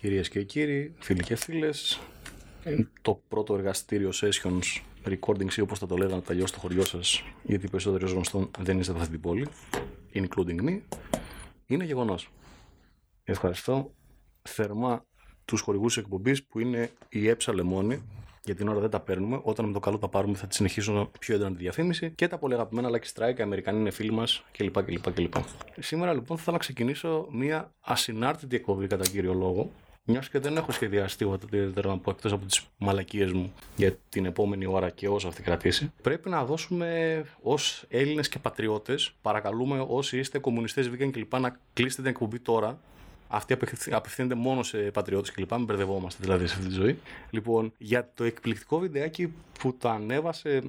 Κυρίες και κύριοι, φίλοι και φίλες, το πρώτο εργαστήριο sessions recording ή όπως θα το λέγανε τα στο χωριό σας, γιατί περισσότεροι γνωστών δεν είστε από αυτή την πόλη, including me, είναι γεγονός. Ευχαριστώ θερμά τους χορηγούς εκπομπής που είναι η Έψα Λεμόνη, για την ώρα δεν τα παίρνουμε. Όταν με το καλό τα πάρουμε, θα τη συνεχίσω πιο έντονα τη διαφήμιση. Και τα πολύ αγαπημένα Lucky Strike, οι Αμερικανοί είναι φίλοι μας κλπ, κλπ, κλπ. Σήμερα λοιπόν θα ήθελα να ξεκινήσω μια ασυνάρτητη εκπομπή κατά κύριο λόγο. Μιας και δεν έχω σχεδιαστεί οτιδήποτε να πω εκτός από τις μαλακίες μου για την επόμενη ώρα και όσο αυτή κρατήσει. Πρέπει να δώσουμε ως Έλληνες και πατριώτες, παρακαλούμε όσοι είστε κομμουνιστές, vegan κλπ. να κλείσετε την εκπομπή τώρα αυτή απευθύνεται μόνο σε πατριώτες κλπ. Μην μπερδευόμαστε δηλαδή σε αυτή τη ζωή. Λοιπόν, για το εκπληκτικό βιντεάκι που το ανέβασε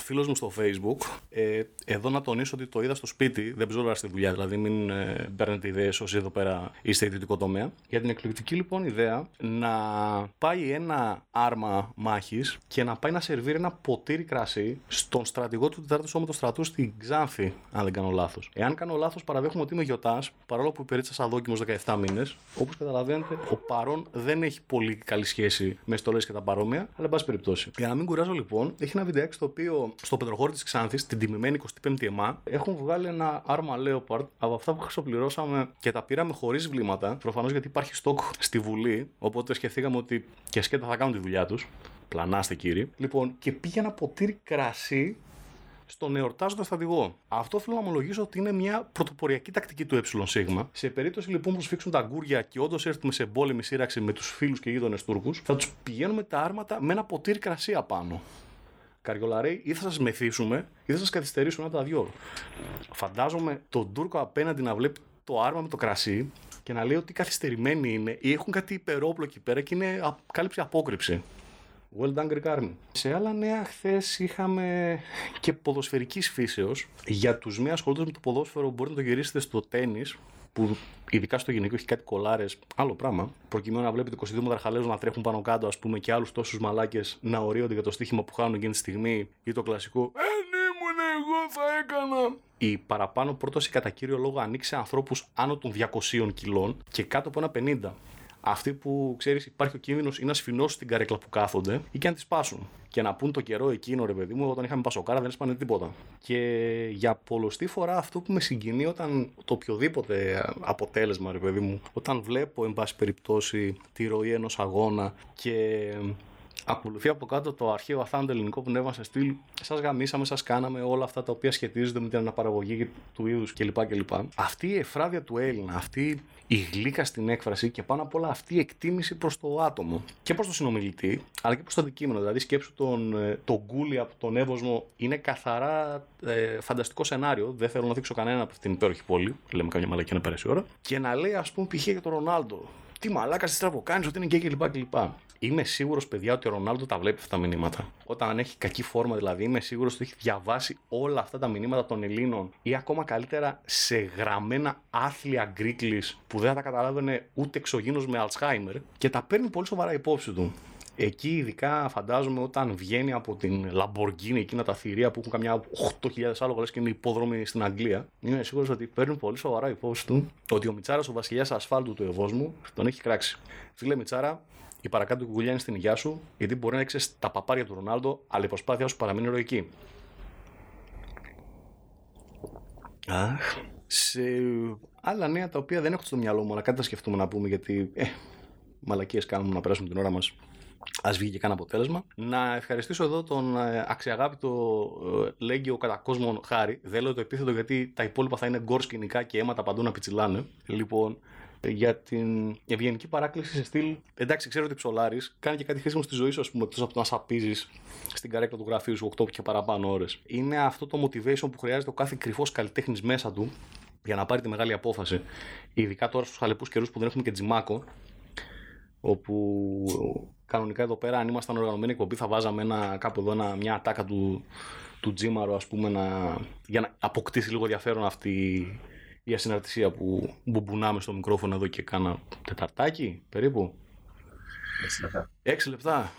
φίλος μου στο Facebook. Ε, εδώ να τονίσω ότι το είδα στο σπίτι, δεν ψωρά στη δουλειά, δηλαδή μην ε, παίρνετε ιδέες όσοι εδώ πέρα είστε ιδιωτικό τομέα. Για την εκπληκτική λοιπόν ιδέα να πάει ένα άρμα μάχης και να πάει να σερβίρει ένα ποτήρι κρασί στον στρατηγό του 4ου Σώματος Στρατού στην Ξάνθη, αν δεν κάνω λάθος. Εάν κάνω λάθος, παραδέχομαι ότι είμαι γιοτάς, παρόλο που υπερίτσα δόκιμος 17 μήνες. Όπως καταλαβαίνετε, ο παρόν δεν έχει πολύ καλή σχέση με στολές και τα παρόμοια, αλλά εν πάση περιπτώσει. Για να μην κουράζω λοιπόν, έχει ένα βιντεάκι το οποίο στο πετροχώρι της Ξάνθης, την τιμημένη 25η ΕΜΑ, έχουν βγάλει ένα άρμα Leopard από αυτά που χρησιμοποιήσαμε και τα πήραμε χωρίς βλήματα. Προφανώς γιατί υπάρχει στόκ στη Βουλή, οπότε σκεφτήκαμε ότι και σκέτα θα κάνουν τη δουλειά τους. Πλανάστε κύριοι. Λοιπόν, και πήγε ένα ποτήρι κρασί στον εορτάζοντα στρατηγό. Αυτό θέλω να ομολογήσω ότι είναι μια πρωτοποριακή τακτική του ΕΣ. Σε περίπτωση λοιπόν που σφίξουν τα γκούρια και όντως έρθουμε σε εμπόλεμη σύραξη με τους φίλους και γείτονες Τούρκους, θα τους πηγαίνουμε τα άρματα με ένα ποτήρι κρασί απάνω. Καριολαρέι, ή θα σας μεθύσουμε ή θα σας καθυστερήσουμε ένα τα δυο. Φαντάζομαι τον Τούρκο απέναντι να βλέπει το άρμα με το κρασί και να λέει ότι καθυστερημένοι είναι ή έχουν κάτι υπερόπλο εκεί πέρα και είναι κάλυψη απόκρυψη. Well done, Greek Army. Σε άλλα νέα, χθες είχαμε και ποδοσφαιρικής φύσεως. Για τους μη ασχολούνται με το ποδόσφαιρο, μπορείτε να το γυρίσετε στο τέννη, που ειδικά στο γυναικό έχει κάτι κολάρες, άλλο πράγμα, προκειμένου να βλέπετε 22 μαδαρχαλέου να τρέχουν πάνω κάτω, ας πούμε, και άλλους τόσους μαλάκες να ορίονται για το στοίχημα που χάνουν εκείνη τη στιγμή, ή το κλασικό «Εν ήμουν εγώ θα έκανα». Η παραπάνω πρόταση κατά κύριο λόγο ανοίξει σε ανθρώπους άνω των 200 κιλών και κάτω από ένα 50 αυτοί που ξέρεις, υπάρχει ο κίνδυνος ή να σφινώσουν την καρέκλα που κάθονται ή και να τη σπάσουν. Και να πούν το καιρό εκείνο, ρε παιδί μου, όταν είχαμε πασοκάρα δεν έσπανε τίποτα. Και για πολλωστή φορά αυτό που με συγκινεί όταν το οποιοδήποτε αποτέλεσμα, ρε παιδί μου, όταν βλέπω, εν πάση περιπτώσει, τη ροή ενός αγώνα και ακολουθεί από κάτω το αρχαίο αθάνατο ελληνικό πνεύμα σε στυλ σας γαμίσαμε, σας κάναμε όλα αυτά τα οποία σχετίζονται με την αναπαραγωγή του είδους κλπ. κλπ. Αυτή η εφράδια του Έλληνα, αυτή η γλύκα στην έκφραση και πάνω απ' όλα αυτή η εκτίμηση προς το άτομο και προς τον συνομιλητή, αλλά και προς το αντικείμενο. Δηλαδή, σκέψου τον, ε, τον Γκούλι από τον Εύωσμο είναι καθαρά ε, φανταστικό σενάριο. Δεν θέλω να δείξω κανένα από αυτήν την υπέροχη πόλη. Λέμε καμιά μαλακία να περάσει ώρα. Και να λέει, ας πούμε, π.χ. για τον Ρονάλντο. Τι μαλάκα τη τραβοκάνει, ότι είναι γκέι κλπ. Είμαι σίγουρος, παιδιά, ότι ο Ρονάλντο τα βλέπει αυτά τα μηνύματα. Όταν έχει κακή φόρμα, δηλαδή, είμαι σίγουρος ότι έχει διαβάσει όλα αυτά τα μηνύματα των Ελλήνων ή ακόμα καλύτερα σε γραμμένα άθλια greeklish που δεν θα τα καταλάβαινε ούτε εξωγήινος με Αλτσχάιμερ και τα παίρνει πολύ σοβαρά υπόψη του. Εκεί ειδικά φαντάζομαι όταν βγαίνει από την Lamborghini εκείνα τα θηρία που έχουν καμιά 8.000 άλογα και είναι υπόδρομοι στην Αγγλία είμαι σίγουρος ότι παίρνει πολύ σοβαρά υπόψη του ότι ο Μιτσάρας ο βασιλιάς ασφάλτου του Ευόσμου τον έχει κράξει. Φίλε Μιτσάρα, η παρακάτω κουκουλιά είναι στην υγειά σου, γιατί μπορεί να έξε τα παπάρια του Ρονάλντο, αλλά η προσπάθειά σου παραμείνει ηρωική. Αχ. Σε άλλα νέα τα οποία δεν έχω στο μυαλό μου, αλλά κάτι θα σκεφτούμε να πούμε, γιατί ε, μαλακίες κάνουμε να περάσουμε την ώρα μας Α βγει και κανένα αποτέλεσμα. Να ευχαριστήσω εδώ τον ε, αξιαγάπητο ε, Λέγκιο κατά κόσμον Χάρη. Δεν λέω το επίθετο γιατί τα υπόλοιπα θα είναι γκορ σκηνικά και αίματα παντού να πιτσιλάνε. Λοιπόν, για την ευγενική παράκληση σε στυλ. Εντάξει, ξέρω ότι ψολάρεις, κάνει και κάτι χρήσιμο στη ζωή σου, ας πούμε, εκτός από το να σαπίζεις στην καρέκλα του γραφείου σου 8 και παραπάνω ώρες. Είναι αυτό το motivation που χρειάζεται ο κάθε κρυφός καλλιτέχνης μέσα του για να πάρει τη μεγάλη απόφαση. Ειδικά τώρα στους χαλεπούς καιρούς που δεν έχουμε και τζιμάκο, όπου κανονικά εδώ πέρα, αν ήμασταν οργανωμένοι εκπομπή, θα βάζαμε ένα, κάπου εδώ ένα, μια ατάκα του, του τζίμαρο, ας πούμε, να, για να αποκτήσει λίγο ενδιαφέρον αυτή η ασυναρτησία που μπουμπουνάμε στο μικρόφωνο εδώ και κάνα τεταρτάκι περίπου. Έξι λεπτά. Έξι λεπτά.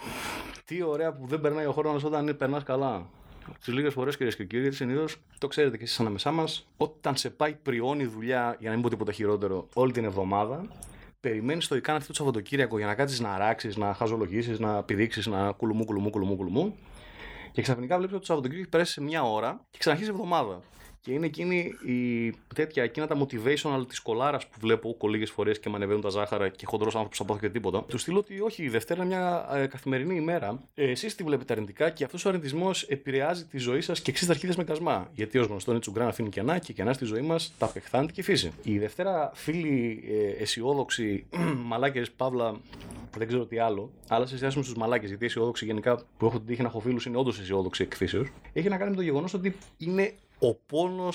Τι ωραία που δεν περνάει ο χρόνος όταν περνάς καλά. Τι λίγες φορές, κυρίες και κύριοι, συνήθως το ξέρετε και εσείς ανάμεσά μας, όταν σε πάει πριώνει δουλειά, για να μην πω τίποτα χειρότερο, όλη την εβδομάδα, περιμένεις το να αυτό το Σαββατοκύριακο για να κάτσεις να αράξεις, να χαζολογήσεις, να πηδήξεις, να κουλουμού, κουλουμού, κουλουμού, κουλουμού. Και ξαφνικά βλέπεις ότι το Σαββατοκύριακο έχει περάσει σε μια ώρα και ξαναρχίζει εβδομάδα. Και είναι εκείνη η τέτοια, εκείνα τα motivational της κολάρας που βλέπω κολλήγε φορές και ανεβαίνουν τα ζάχαρα και χοντρό άνθρωπος από και τίποτα. Του στείλω ότι όχι, η Δευτέρα είναι μια ε, καθημερινή ημέρα. Ε, Εσείς τη βλέπετε αρνητικά και αυτός ο αρνητισμός επηρεάζει τη ζωή σας και εξή θα αρχίσει με κασμά. Γιατί ως γνωστό είναι τσουγκρά να αφήνει κενά και κενά στη ζωή μας τα απεχθάνεται και φύση. Η Δευτέρα, φίλοι ε, αισιόδοξοι, μαλάκες, παύλα, δεν ξέρω τι άλλο, αλλά σε σχέση με τους μαλάκες, γιατί αισιόδοξοι γενικά που έχω την τύχη να έχω φίλους είναι όντως αισιόδοξοι εκφύσεως, έχει να κάνει με το γεγονός ότι είναι ο πόνο,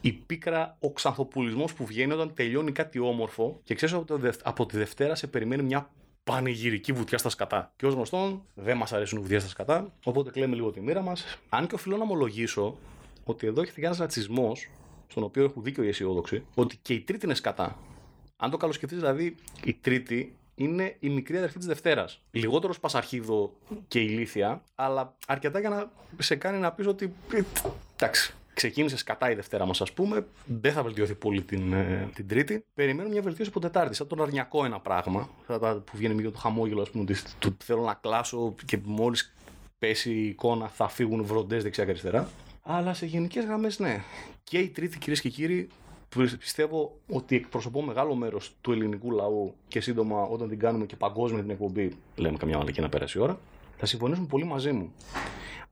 η πίκρα, ο ξανθοπουλισμό που βγαίνει όταν τελειώνει κάτι όμορφο και ξέρει από, από τη Δευτέρα σε περιμένει μια πανηγυρική βουτιά στα σκατά. Και ω γνωστόν δεν μα αρέσουν οι βουτιέ στα σκατά, οπότε κλαίμε λίγο τη μοίρα μα. Αν και οφείλω να ομολογήσω ότι εδώ έχει γίνει ένα ρατσισμό, στον οποίο έχουν δίκιο οι αισιόδοξοι, ότι και η Τρίτη είναι σκατά. Αν το καλοσκεφτεί, δηλαδή, η Τρίτη είναι η μικρή αδερφή τη Δευτέρα. Λιγότερο σπασαρχίδο και ηλίθια, αλλά αρκετά για να σε κάνει να πει ότι. Ε, εντάξει, ξεκίνησες κατά η Δευτέρα μας, ας πούμε, δεν θα βελτιωθεί πολύ την, ε, την Τρίτη. Περιμένω μια βελτίωση από Τετάρτη. Σαν τον αρνιακό ένα πράγμα, που βγαίνει με το χαμόγελο, ας πούμε, του θέλω να κλάσω και μόλις πέσει η εικόνα θα φύγουν βροντές δεξιά και αριστερά. Αλλά σε γενικές γραμμές, ναι. Και η Τρίτη, κυρίες και κύριοι, πιστεύω ότι εκπροσωπώ μεγάλο μέρος του ελληνικού λαού και σύντομα όταν την κάνουμε και παγκόσμια την εκπομπή, λέμε καμιά μαλακή να πέρασε η ώρα, θα συμφωνήσουν πολύ μαζί μου.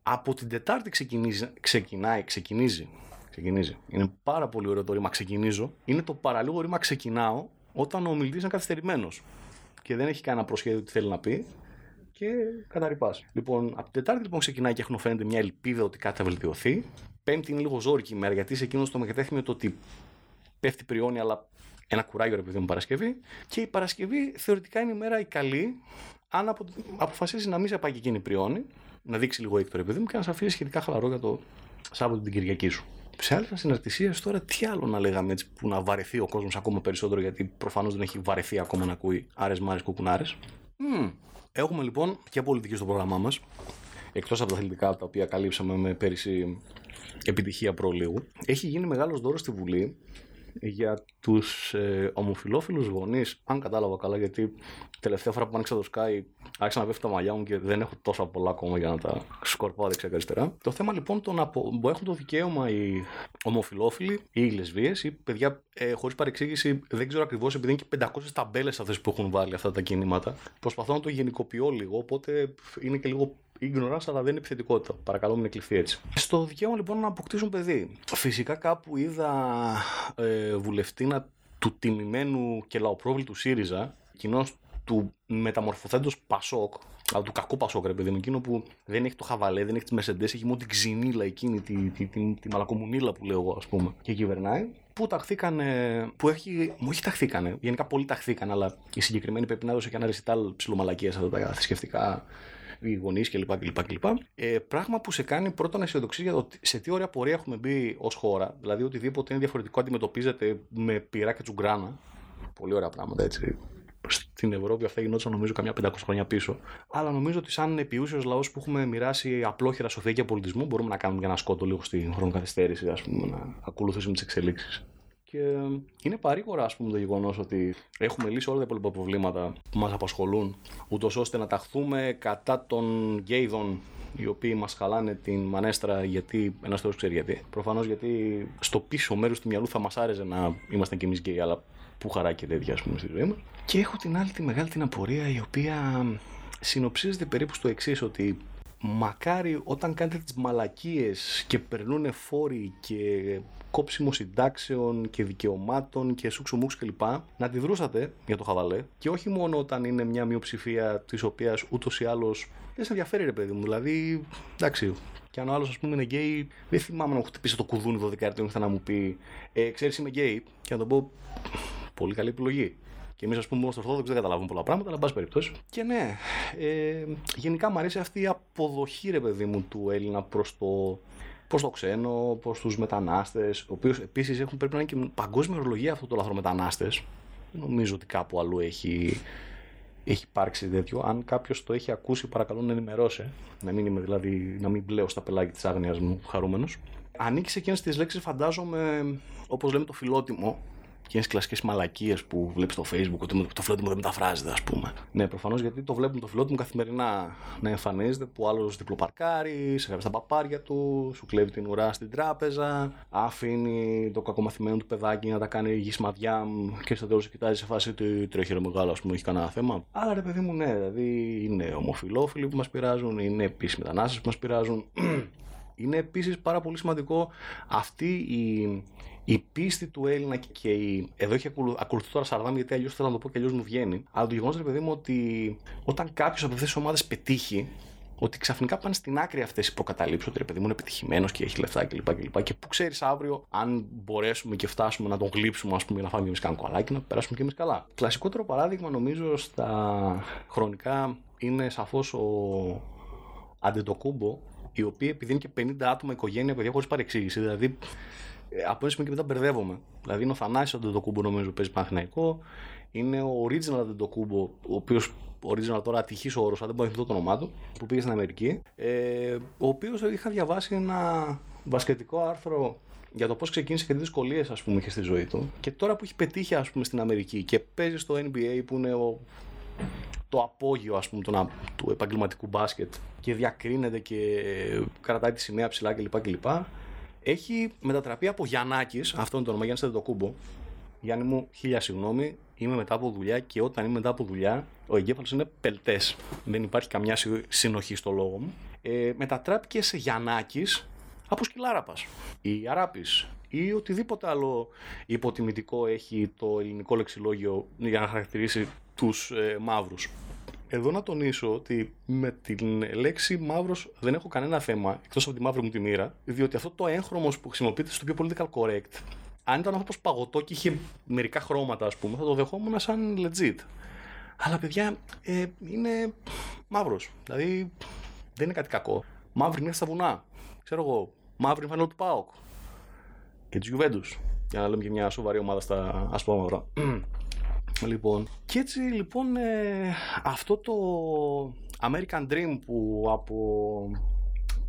Από την Τετάρτη ξεκινήσει, ξεκινάει, ξεκινήσει, ξεκινήσει. Είναι πάρα πολύ ωραίο το ρήμα ξεκινήσω. Είναι το παραλίγο ρήμα ξεκινάω όταν ο ομιλητής είναι καθυστερημένος και δεν έχει κανένα προσχέδιο τι θέλει να πει και καταρρυπάς. Λοιπόν, από την Τετάρτη λοιπόν ξεκινάει και φαίνεται μια ελπίδα ότι κάτι θα βελτιωθεί. Πέμπτη είναι λίγο ζώρικη ημέρα γιατί σε εκείνο το μεγεθέθημιο το ότι πέφτει πριόνι, αλλά ένα κουράγιο επειδή μου Παρασκευή. Και η Παρασκευή θεωρητικά είναι η μέρα η καλή, αν απο... αποφασίσει να μην σε πάει και εκείνη πριόνι, να δείξει λίγο έκτο επειδή μου και να σε αφήσει σχετικά χαλαρό για το Σάββατο την Κυριακή σου. Σε άλλες συναρτησίες τώρα, τι άλλο να λέγαμε έτσι που να βαρεθεί ο κόσμος ακόμα περισσότερο, γιατί προφανώς δεν έχει βαρεθεί ακόμα να ακούει άρες μάρε κουκουνάρες. Mm. Έχουμε λοιπόν και πολιτική στο πρόγραμμά μας, εκτός από τα αθλητικά τα οποία καλύψαμε με πέρυσι επιτυχία προλίγου. Έχει γίνει μεγάλος δώρος στη Βουλή για τους ε, ομοφυλόφιλου γονείς, αν κατάλαβα καλά, γιατί τελευταία φορά που άνοιξα το Sky άρχισα να πέφτει τα μαλλιά μου και δεν έχω τόσα πολλά ακόμα για να τα σκορπάω δεξιά και αριστερά. Το θέμα λοιπόν το να που έχουν το δικαίωμα οι ομοφυλόφιλοι ή οι λεσβείε ή παιδιά ε, χωρίς παρεξήγηση, δεν ξέρω ακριβώς επειδή είναι και 500 ταμπέλες αυτές που έχουν βάλει αυτά τα κινήματα. Προσπαθώ να το γενικοποιώ λίγο, οπότε είναι και λίγο ignorance, αλλά δεν είναι επιθετικότητα. Παρακαλώ, μην εκλειφθεί έτσι. Στο δικαίωμα λοιπόν να αποκτήσουν παιδί. Φυσικά κάπου είδα ε, βουλευτήνα του τιμημένου και λαοπρόβλητου ΣΥΡΙΖΑ, κοινώ του μεταμορφωθέντος Πασόκ, αλλά του κακού Πασόκ, ρε παιδί μου, εκείνο που δεν έχει το χαβαλέ, δεν έχει τις μεσεντές, έχει μόνο την ξυνήλα εκείνη, τη, τη, τη, τη, μαλακομουνίλα που λέω εγώ, ας πούμε, και κυβερνάει. Που ταχθήκανε, που έχει, μου όχι ταχθήκανε, γενικά πολλοί ταχθήκαν, αλλά η συγκεκριμένη πρέπει να έδωσε και ένα ρεσιτάλ ψιλομαλακίε αυτά τα θρησκευτικά οι γονείς κλπ. κλπ, κλπ. Ε, πράγμα που σε κάνει πρώτον αισιοδοξία για το σε τι ωραία πορεία έχουμε μπει ως χώρα. Δηλαδή, οτιδήποτε είναι διαφορετικό αντιμετωπίζεται με πυρά και τσουγκράνα. Πολύ ωραία πράγματα έτσι. Στην Ευρώπη αυτά γινόταν νομίζω καμιά 500 χρόνια πίσω. Αλλά νομίζω ότι σαν επιούσιος λαός που έχουμε μοιράσει απλόχερα σοφία και πολιτισμού, μπορούμε να κάνουμε για ένα σκότο λίγο στην χρονοκαθυστέρηση, ας πούμε, να ακολουθήσουμε τις εξελίξεις. Και είναι παρήγορα, ας πούμε, το γεγονός ότι έχουμε λύσει όλα τα υπόλοιπα προβλήματα που μας απασχολούν, ούτως ώστε να ταχθούμε κατά των γκέιδων οι οποίοι μας χαλάνε την μανέστρα γιατί ένας Θεός ξέρει γιατί. Προφανώς γιατί στο πίσω μέρος του μυαλού θα μας άρεσε να είμαστε κι εμείς γκέι, αλλά που χαρά και τέτοια, ας πούμε, στη ζωή μας. Και έχω την άλλη τη μεγάλη την απορία η οποία συνοψίζεται περίπου στο εξής, ότι μακάρι όταν κάνετε τις μαλακίες και περνούν φόροι και κόψιμο συντάξεων και δικαιωμάτων και σούξου μουξ κλπ. Να αντιδρούσατε για το χαβαλέ και όχι μόνο όταν είναι μια μειοψηφία της οποίας ούτως ή άλλως δεν σε ενδιαφέρει, ρε παιδί μου. Δηλαδή, εντάξει, και αν ο άλλος, ας πούμε, είναι γκέι, δεν θυμάμαι να μου χτυπήσει το κουδούνι 12 ετών να μου πει ε, Ξέρεις, είμαι γκέι, και να τον πω Πολύ καλή επιλογή. Και εμείς, ας πούμε, στο Ορθόδοξο δεν καταλάβουμε πολλά πράγματα, αλλά εν πάση περιπτώσει. Και ναι, ε, γενικά μου αρέσει αυτή η αποδοχή, ρε παιδί μου, του Έλληνα προς το, προς το ξένο, προς τους μετανάστες, ο οποίος επίσης έχουν πρέπει να είναι και παγκόσμια ορολογία αυτό το λαθρομετανάστες. Δεν νομίζω ότι κάπου αλλού έχει, έχει υπάρξει τέτοιο. Αν κάποιος το έχει ακούσει, παρακαλώ να ενημερώσει. Να μην είμαι δηλαδή, να μην πλέω στα πελάγια της άγνοιας μου χαρούμενος. Ανήκει σε εκείνε τις λέξεις, φαντάζομαι, όπως λέμε το φιλότιμο, εκείνε κλασικές μαλακίες που βλέπεις στο Facebook, ότι το φιλότιμο δεν μεταφράζεται, ας πούμε. Ναι, προφανώς γιατί το βλέπουν το φιλότιμο καθημερινά να εμφανίζεται που άλλος διπλοπαρκάρει, σε τα παπάρια του, σου κλέβει την ουρά στην τράπεζα, αφήνει το κακομαθημένο του παιδάκι να τα κάνει γη και στο τέλος κοιτάζει σε φάση ότι τρέχει ρε μεγάλο, ας πούμε, έχει κανένα θέμα. Αλλά ρε παιδί μου, ναι, δηλαδή είναι ομοφυλόφιλοι που μας πειράζουν, είναι επίση μετανάστες που μας πειράζουν. Είναι επίσης πάρα πολύ σημαντικό αυτή η, η πίστη του Έλληνα και η. Εδώ έχει ακολουθεί τώρα Σαρδάμ, γιατί αλλιώς θέλω να το πω και αλλιώς μου βγαίνει. Αλλά το γεγονός, ρε παιδί μου, ότι όταν κάποιος από αυτές τις ομάδες πετύχει, ότι ξαφνικά πάνε στην άκρη αυτές οι προκαταλήψεις, ότι ρε παιδί μου είναι επιτυχημένος και έχει λεφτά κλπ. Και, και, και που ξέρεις αύριο, αν μπορέσουμε και φτάσουμε να τον γλύψουμε, ας πούμε, για να φάμε εμείς καν κολλάκι, να περάσουμε και εμείς καλά. Κλασικότερο παράδειγμα, νομίζω, στα χρονικά είναι σαφώς ο Αντετοκούμπο, η οποία επειδή είναι και 50 άτομα οικογένεια, παιδιά χωρίς παρεξήγηση. Δηλαδή, ε, από ένα σημείο και μετά μπερδεύομαι. Δηλαδή, είναι ο Θανάσης Αντετοκούμπο, νομίζω, παίζει Παναθηναϊκό. Είναι ο original Αντετοκούμπο, ο οποίος original τώρα ατυχής όρος, αν δεν μπορώ να το όνομά του, που πήγε στην Αμερική. Ε, ο οποίος είχα διαβάσει ένα βασκετικό άρθρο για το πώς ξεκίνησε και τι δυσκολίες, ας πούμε, είχε στη ζωή του. Και τώρα που έχει πετύχει, ας πούμε, στην Αμερική και παίζει στο NBA, που είναι ο το απόγειο ας πούμε του, του επαγγελματικού μπάσκετ και διακρίνεται και κρατάει τη σημαία ψηλά κλπ. κλπ. Έχει μετατραπεί από Γιαννάκης, αυτό είναι το όνομα, Γιάννη κούμπο. Γιάννη μου, χίλια συγγνώμη, είμαι μετά από δουλειά και όταν είμαι μετά από δουλειά, ο εγκέφαλος είναι πελτές. Δεν υπάρχει καμιά συνοχή στο λόγο μου. Ε, μετατράπηκε σε Γιαννάκης από Σκυλάραπας ή Αράπης ή οτιδήποτε άλλο υποτιμητικό έχει το ελληνικό λεξιλόγιο για να χαρακτηρίσει τους ε, μαύρους. Εδώ να τονίσω ότι με την λέξη μαύρος δεν έχω κανένα θέμα, εκτός από τη μαύρη μου τη μοίρα, διότι αυτό το έγχρωμο που χρησιμοποιείται στο πιο political correct, αν ήταν όπως παγωτό και είχε μερικά χρώματα, ας πούμε, θα το δεχόμουν σαν legit. Αλλά παιδιά, ε, είναι μαύρος. Δηλαδή, δεν είναι κάτι κακό. Μαύρη είναι στα βουνά. Ξέρω εγώ, μαύρη είναι του ΠΑΟΚ. Και της Juventus. Για να λέμε και μια σοβαρή ομάδα στα ασπρόμαυρα. Λοιπόν, και έτσι λοιπόν ε, αυτό το American Dream που από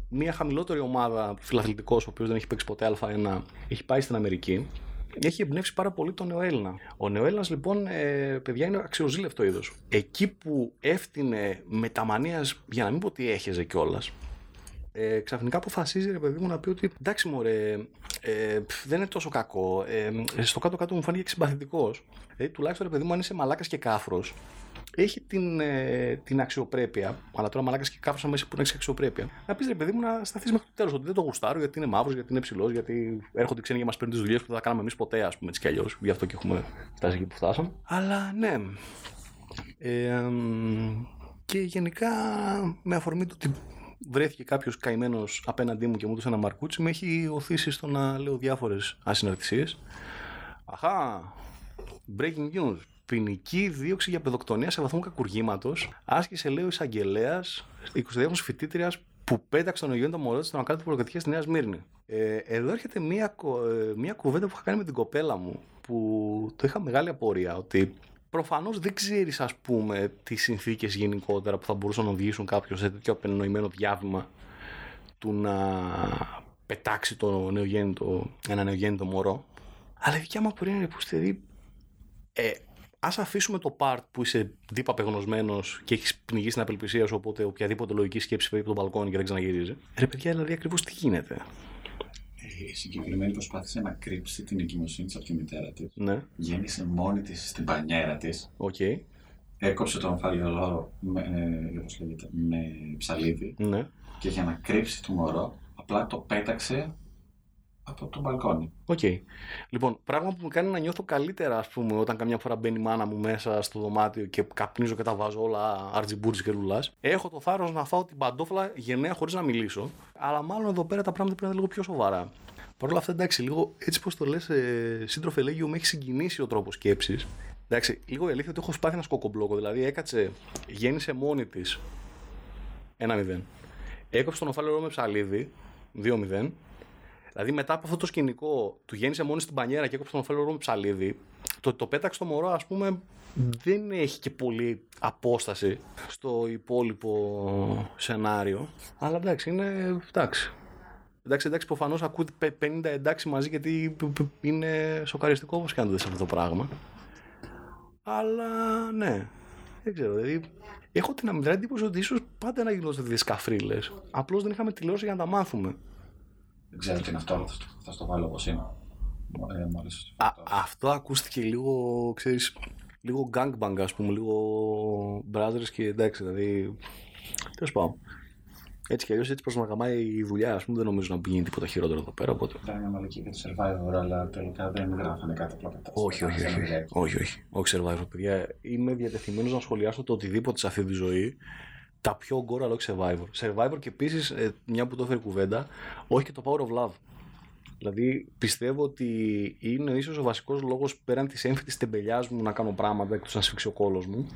μια χαμηλότερη ομάδα φιλαθλητικός ο οποίος δεν έχει παίξει ποτέ Α1 έχει πάει στην Αμερική έχει εμπνεύσει πάρα πολύ τον νεοέλληνα. Ο νεοέλληνας λοιπόν, ε, παιδιά, είναι αξιοζήλευτο είδος. Εκεί που έφτιανε με τα μανίας, για να μην πω ότι έχεζε κιόλας, ε, ξαφνικά αποφασίζει ρε παιδί μου να πει ότι εντάξει μωρέ, ε, δεν είναι τόσο κακό. Ε, στο κάτω-κάτω μου φάνηκε και συμπαθητικός. Ε, τουλάχιστον ρε παιδί μου, αν είσαι μαλάκας και κάφρος, έχει την, ε, την αξιοπρέπεια. Αλλά τώρα μαλάκας και κάφρος, μέσα που να έχεις αξιοπρέπεια. Να πεις ρε παιδί μου να σταθείς μέχρι το τέλος. Ότι δεν το γουστάρω γιατί είναι μαύρος, γιατί είναι ψηλός, γιατί έρχονται ξένοι για μας παίρνουν τις δουλειές που δεν θα κάναμε εμείς ποτέ, ας πούμε έτσι κι αλλιώς. Γι' αυτό και έχουμε φτάσει εκεί που φτάσαμε. Αλλά ναι. Ε, και γενικά με αφορμή το ότι βρέθηκε κάποιος καημένος απέναντί μου και μου έδωσε ένα μαρκούτσι, με έχει οθήσει στο να λέω διάφορες ασυναρτησίες. Αχά, breaking news. Ποινική δίωξη για παιδοκτονία σε βαθμό κακουργήματος άσκησε, λέει, ο εισαγγελέας 22 φοιτήτριας που πέταξε τον το μωρό τη στον ακράτο προκατοχή στη Νέας Σμύρνη. Ε, εδώ έρχεται μία, ε, μία κουβέντα που είχα κάνει με την κοπέλα μου που το είχα μεγάλη απορία ότι Προφανώς δεν ξέρεις, ας πούμε, τις συνθήκες γενικότερα που θα μπορούσαν να οδηγήσουν κάποιος σε τέτοιο απενοημένο διάβημα του να πετάξει το νεογέννητο, ένα νεογέννητο μωρό. Αλλά η δικιά μου απορία είναι που δηλαδή, ε, Α αφήσουμε το part που είσαι δίπα απεγνωσμένος και έχεις πνιγεί στην απελπισία σου, οπότε οποιαδήποτε λογική σκέψη φεύγει από τον μπαλκόνι και δεν ξαναγυρίζει. Ρε παιδιά, δηλαδή ακριβώς τι γίνεται η συγκεκριμένη προσπάθησε να κρύψει την εγκυμοσύνη της από τη μητέρα της. Ναι. Γέννησε μόνη της στην πανιέρα της. Okay. Έκοψε τον λώρο με, ε, με ψαλίδι. Ναι. Και για να κρύψει το μωρό, απλά το πέταξε από το μπαλκόνι. OK. Okay. Λοιπόν, πράγμα που μου κάνει να νιώθω καλύτερα, ας πούμε, όταν καμιά φορά μπαίνει η μάνα μου μέσα στο δωμάτιο και καπνίζω και τα βάζω όλα αρτζιμπούρτζι και λουλάς. Έχω το θάρρος να φάω την παντόφλα γενναία χωρίς να μιλήσω. Αλλά μάλλον εδώ πέρα τα πράγματα πρέπει να είναι λίγο πιο σοβαρά. Παρ' όλα αυτά, εντάξει, λίγο έτσι πώς το λες, ε, σύντροφε Λέγιο, με έχει συγκινήσει ο τρόπος σκέψης. Εντάξει, λίγο η αλήθεια ότι έχω σπάθει ένα σκοκομπλόκο. Δηλαδή, έκατσε, γέννησε μόνη της ένα 0 Έκοψε τον οφάλερο με ψαλίδι 2-0. Δηλαδή, μετά από αυτό το σκηνικό, του γέννησε μόνη στην πανιέρα και έκοψε τον οφάλερο με ψαλίδι. Το, το πέταξε το μωρό, ας πούμε, δεν έχει και πολύ απόσταση στο υπόλοιπο σενάριο. Αλλά εντάξει, είναι. Εντάξει. Εντάξει, εντάξει, προφανώς ακούτε 50 εντάξει μαζί γιατί είναι σοκαριστικό όπω κάνετε σε αυτό το πράγμα. Αλλά ναι, δεν ξέρω. Δηλαδή, έχω την αμυντρά εντύπωση ότι ίσως πάντα να γινόταν δισκαφρίλε. Απλώς δεν είχαμε τηλεόραση για να τα μάθουμε. Δεν ξέρω τι είναι αυτό, αλλά θα στο βάλω όπω είναι. Ε, Α, αυτό ακούστηκε λίγο, ξέρεις, λίγο gangbang, ας πούμε, λίγο brothers και εντάξει, δηλαδή, τέλος πάω. Έτσι κι αλλιώς έτσι προ να γαμάει η δουλειά, ας πούμε, δεν νομίζω να πηγαίνει τίποτα χειρότερο εδώ πέρα. Οπότε. Ήταν μια μαλακή για το survivor, αλλά τελικά δεν γράφανε κάτι απλά κατά. Όχι, όχι, όχι. Όχι, όχι. Όχι survivor, παιδιά. Είμαι διατεθειμένος να σχολιάσω το οτιδήποτε σε αυτή τη ζωή. Τα πιο γκορ, αλλά όχι survivor. Survivor και επίσης, ε, μια που το έφερε κουβέντα, όχι και το power of love. Δηλαδή πιστεύω ότι είναι ίσως ο βασικός λόγος πέραν της έμφυτης τεμπελιάς μου να κάνω πράγματα εκτός να σφίξει ο κόλος μου.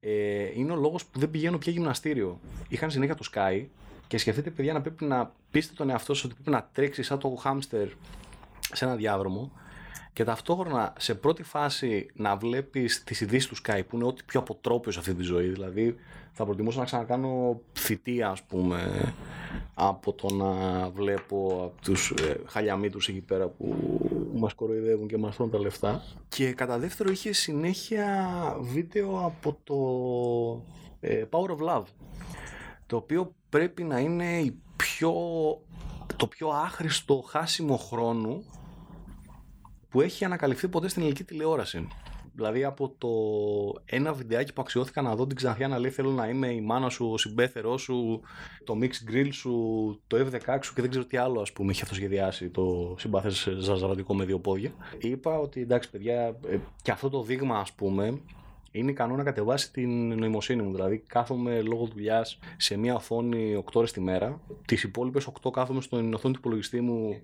Ε, είναι ο λόγος που δεν πηγαίνω πια γυμναστήριο. Είχαν συνέχεια το Sky και σκεφτείτε, παιδιά, να πρέπει να πείστε τον εαυτό σας ότι πρέπει να τρέξεις σαν το χάμστερ σε ένα διάδρομο και ταυτόχρονα σε πρώτη φάση να βλέπεις τις ειδήσεις του Sky που είναι ό,τι πιο αποτρόπιο σε αυτή τη ζωή. Δηλαδή, θα προτιμούσα να ξανακάνω θητεία, ας πούμε, από το να βλέπω τους ε, χαλιαμίτου εκεί πέρα που μας κοροϊδεύουν και μας τρώνε τα λεφτά. Και κατά δεύτερο, είχε συνέχεια βίντεο από το ε, Power of Love. Το οποίο πρέπει να είναι η πιο, το πιο άχρηστο χάσιμο χρόνου που έχει ανακαλυφθεί ποτέ στην ελληνική τηλεόραση. Δηλαδή από το ένα βιντεάκι που αξιώθηκα να δω την Ξανθιά να λέει θέλω να είμαι η μάνα σου, ο συμπέθερός σου, το mix grill σου, το F16 σου και δεν ξέρω τι άλλο ας πούμε έχει αυτοσχεδιάσει το συμπάθες ζαζαρατικό με δύο πόδια. Είπα ότι εντάξει παιδιά ε, και αυτό το δείγμα ας πούμε είναι ικανό να κατεβάσει την νοημοσύνη μου. Δηλαδή, κάθομαι λόγω δουλειάς σε μια οθόνη 8 ώρες τη μέρα. Τις υπόλοιπες 8 κάθομαι στην οθόνη του υπολογιστή μου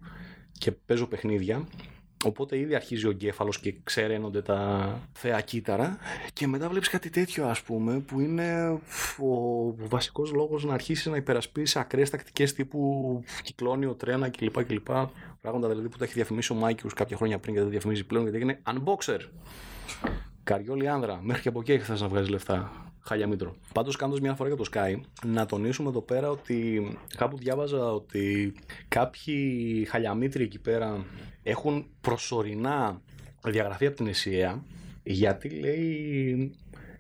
και παίζω παιχνίδια. Οπότε ήδη αρχίζει ο εγκέφαλος και ξέρενονται τα θέα κύτταρα. Και μετά βλέπεις κάτι τέτοιο, ας πούμε, που είναι ο βασικός λόγος να αρχίσει να υπερασπίσει ακραίες τακτικές τύπου κυκλώνει ο τρένα κλπ. κλπ. Πράγματα δηλαδή που τα έχει διαφημίσει ο Μάικιου κάποια χρόνια πριν και δεν διαφημίζει πλέον γιατί έγινε unboxer. Καριόλι άνδρα, μέχρι και από εκεί θε να βγάζεις λεφτά. Χαλιαμήτρο. Πάντως, κάνοντας μια φορά για το Sky, να τονίσουμε εδώ πέρα ότι κάπου διάβαζα ότι κάποιοι χαλιαμήτροι εκεί πέρα έχουν προσωρινά διαγραφεί από την ΕΣΥΑ γιατί λέει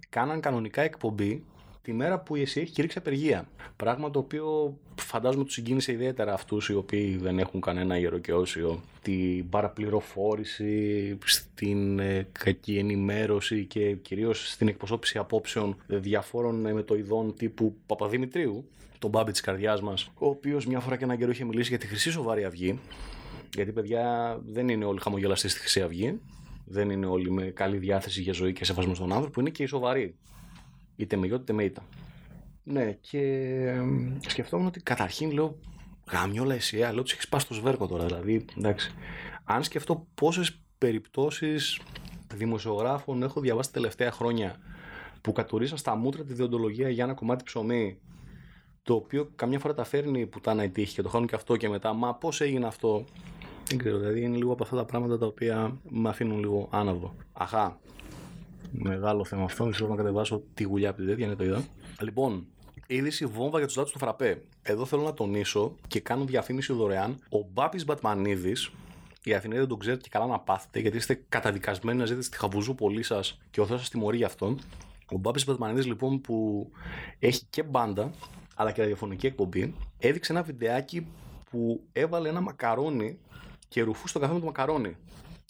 κάναν κανονικά εκπομπή τη μέρα που η ΕΣΥ έχει κηρύξει απεργία. Πράγμα το οποίο φαντάζομαι τους συγκίνησε ιδιαίτερα αυτούς οι οποίοι δεν έχουν κανένα ιεροκαιώσιο. Την παραπληροφόρηση, στην ε, κακή ενημέρωση και κυρίως στην εκπροσώπηση απόψεων διαφόρων μετοειδών τύπου Παπαδημητρίου, τον μπάμπι της καρδιάς μας, ο οποίος μια φορά και έναν καιρό είχε μιλήσει για τη Χρυσή Σοβαρή Αυγή. Γιατί παιδιά δεν είναι όλοι χαμογελαστές στη Χρυσή Αυγή. Δεν είναι όλοι με καλή διάθεση για ζωή και σεβασμό στον άνθρωπο, είναι και οι σοβαροί είτε με είτε με ήττα. Ναι, και σκεφτόμουν ότι καταρχήν λέω γαμιόλα εσύ, λέω τους έχεις πάει στο σβέρκο τώρα. Δηλαδή, εντάξει. Αν σκεφτώ πόσες περιπτώσεις δημοσιογράφων έχω διαβάσει τα τελευταία χρόνια που κατουρίσαν στα μούτρα τη διοντολογία για ένα κομμάτι ψωμί το οποίο καμιά φορά τα φέρνει η πουτάνα η τύχη και το χάνουν και αυτό και μετά. Μα πώς έγινε αυτό. Δεν ξέρω, δηλαδή είναι λίγο από αυτά τα πράγματα τα οποία με αφήνουν λίγο άναυδο. Αχά, Μεγάλο θέμα αυτό. Δεν ξέρω να κατεβάσω τη γουλιά από τη τέτοια, είναι το είδα. Λοιπόν, είδηση βόμβα για τους λάτου του φραπέ. Εδώ θέλω να τονίσω και κάνω διαφήμιση δωρεάν. Ο Μπάπης Μπατμανίδης, οι Αθηναίοι δεν τον ξέρετε και καλά να πάθετε, γιατί είστε καταδικασμένοι να ζείτε στη χαβουζούπολή σας και ο Θεό σας τιμωρεί γι' αυτόν. Ο Μπάπης Μπατμανίδης, λοιπόν, που έχει και μπάντα, αλλά και ραδιοφωνική εκπομπή, έδειξε ένα βιντεάκι που έβαλε ένα μακαρόνι και ρουφού στο καφέ με το μακαρόνι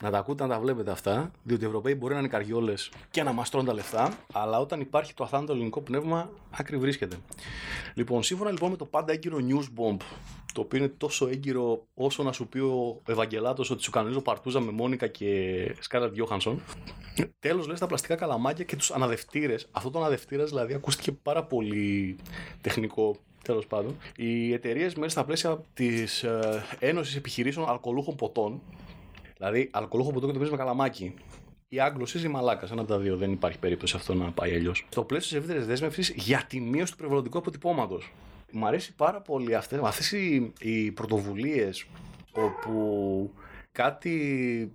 να τα ακούτε, να τα βλέπετε αυτά, διότι οι Ευρωπαίοι μπορεί να είναι καριόλες και να μας τρώνε τα λεφτά, αλλά όταν υπάρχει το αθάνατο ελληνικό πνεύμα, άκρη βρίσκεται. Λοιπόν, σύμφωνα λοιπόν με το πάντα έγκυρο news bomb, το οποίο είναι τόσο έγκυρο όσο να σου πει ο Ευαγγελάτος ότι σου κανονίζω παρτούζα με Μόνικα και Σκάρλετ Γιώχανσον. Τέλος, λες τα πλαστικά καλαμάκια και τους αναδευτήρες. Αυτό το αναδευτήρας δηλαδή ακούστηκε πάρα πολύ τεχνικό τέλος πάντων. Οι εταιρείες μέσα στα πλαίσια της ε, Ένωσης Επιχειρήσεων Αλκοολούχων Ποτών Δηλαδή, αλκοολούχο ποτό και το παίζει με καλαμάκι. Ή Άγγλος ή Μαλάκας. Ένα από τα δύο. Δεν υπάρχει περίπτωση αυτό να πάει αλλιώς. Στο πλαίσιο της ευρύτερης δέσμευσης για τη μείωση του περιβαλλοντικού αποτυπώματος. Μου αρέσει πάρα πολύ αυτέ οι, οι πρωτοβουλίες όπου κάτι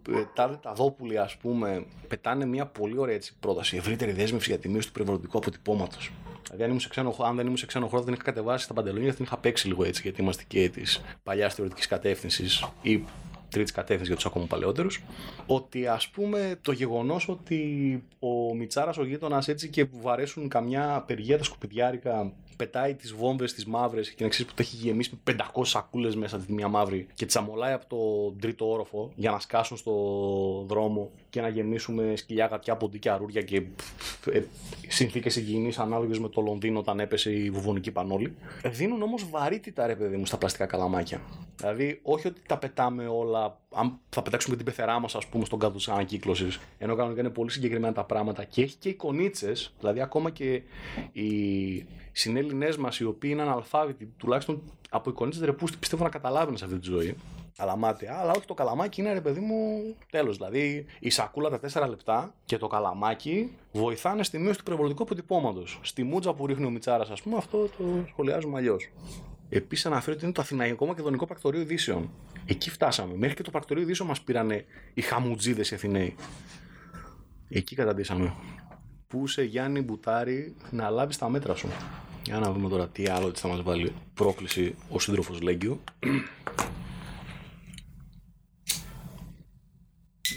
ε, τάδε δόπουλοι ας πούμε πετάνε μια πολύ ωραία έτσι, πρόταση ευρύτερη δέσμευση για τη μείωση του περιβαλλοντικού αποτυπώματος. Δηλαδή, αν, ήμουν σε ξένο, χώρο- αν δεν ήμουν σε ξένο χώρο, δεν είχα κατεβάσει τα παντελόνια, την είχα παίξει λίγο έτσι, γιατί είμαστε και της παλιάς θεωρητικής κατεύθυνσης ή τρίτης κατεύθυνσης για τους ακόμα παλαιότερους. Ότι ας πούμε το γεγονός ότι ο Μιτσάρας ο γείτονας έτσι και που βαρέσουν καμιά απεργία τα σκουπιδιάρικα πετάει τις βόμβες τις μαύρες και είναι εξή που το έχει γεμίσει με 500 σακούλες μέσα τη μία μαύρη και τις αμολάει από το τρίτο όροφο για να σκάσουν στο δρόμο και να γεμίσουμε σκυλιά, γατιά, ποντίκια, αρούρια και ε, συνθήκες υγιεινής ανάλογες με το Λονδίνο όταν έπεσε η βουβονική πανόλη. Δίνουν όμως βαρύτητα, ρε παιδί μου, στα πλαστικά καλαμάκια. Δηλαδή, όχι ότι τα πετάμε όλα. Αν θα πετάξουμε την πεθερά μας, ας πούμε, στον κάδο της ανακύκλωσης, ενώ κανονικά είναι πολύ συγκεκριμένα τα πράγματα και έχει και εικονίτσε, δηλαδή ακόμα και οι συνέλληνέ μας, οι οποίοι είναι αναλφάβητοι, τουλάχιστον από εικονίτσε ρεπούστη, πιστεύω να καταλάβουν σε αυτή τη ζωή. Αλλά μάτια, αλλά όχι το καλαμάκι είναι ρε παιδί μου τέλος. Δηλαδή η σακούλα τα 4 λεπτά και το καλαμάκι βοηθάνε στη μείωση του περιβαλλοντικού αποτυπώματος. Στη μούτζα που ρίχνει ο Μιτσάρας, ας πούμε, αυτό το σχολιάζουμε αλλιώς. Επίσης αναφέρει ότι είναι το Αθηναϊκό Μακεδονικό Πρακτορείο Ειδήσεων. Εκεί φτάσαμε. Μέχρι και το Πρακτορείο Ειδήσεων μας πήρανε οι χαμουτζίδες οι Αθηναίοι. Εκεί καταντήσαμε. Πού σε Γιάννη Μπουτάρη να λάβεις τα μέτρα σου. Για να δούμε τώρα τι άλλο έτσι θα μας βάλει πρόκληση ο σύντροφος Λέγκιο.